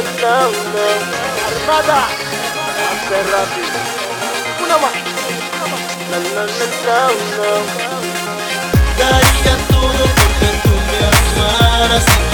Armada, armada, hace rápido. Una más. La, la, la, la, Daría todo porque tú me amaras.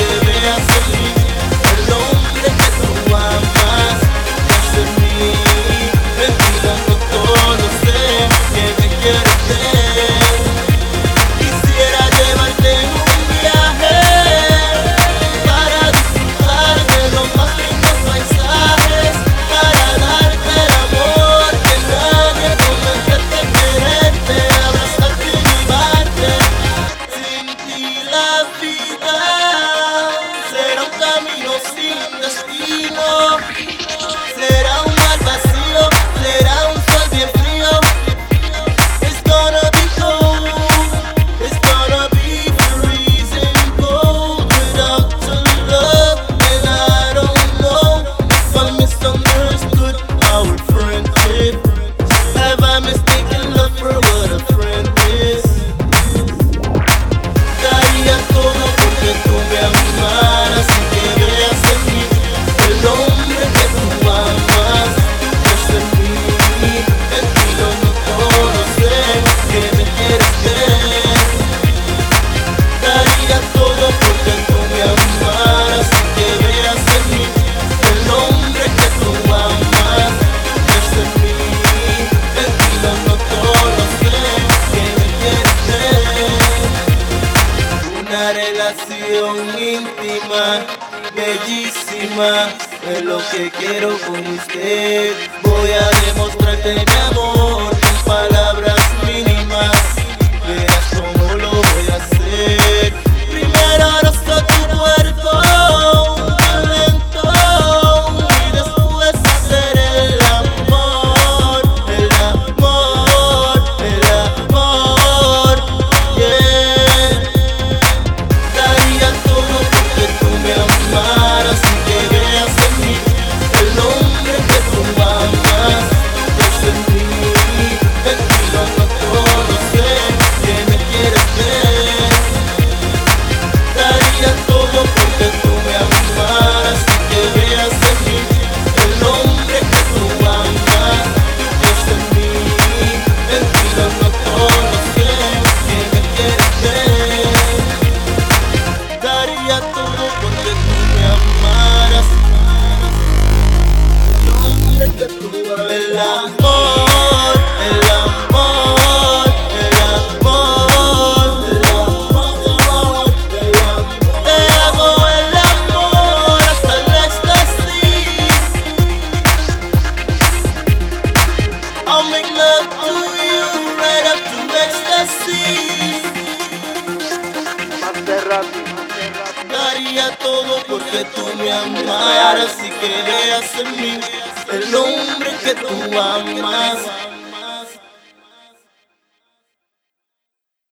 relación íntima, bellísima, es lo que quiero con usted. Voy a demostrarte mi amor, palabras. Daría todo porque tú me amaras y creas en mí el hombre que tú amas.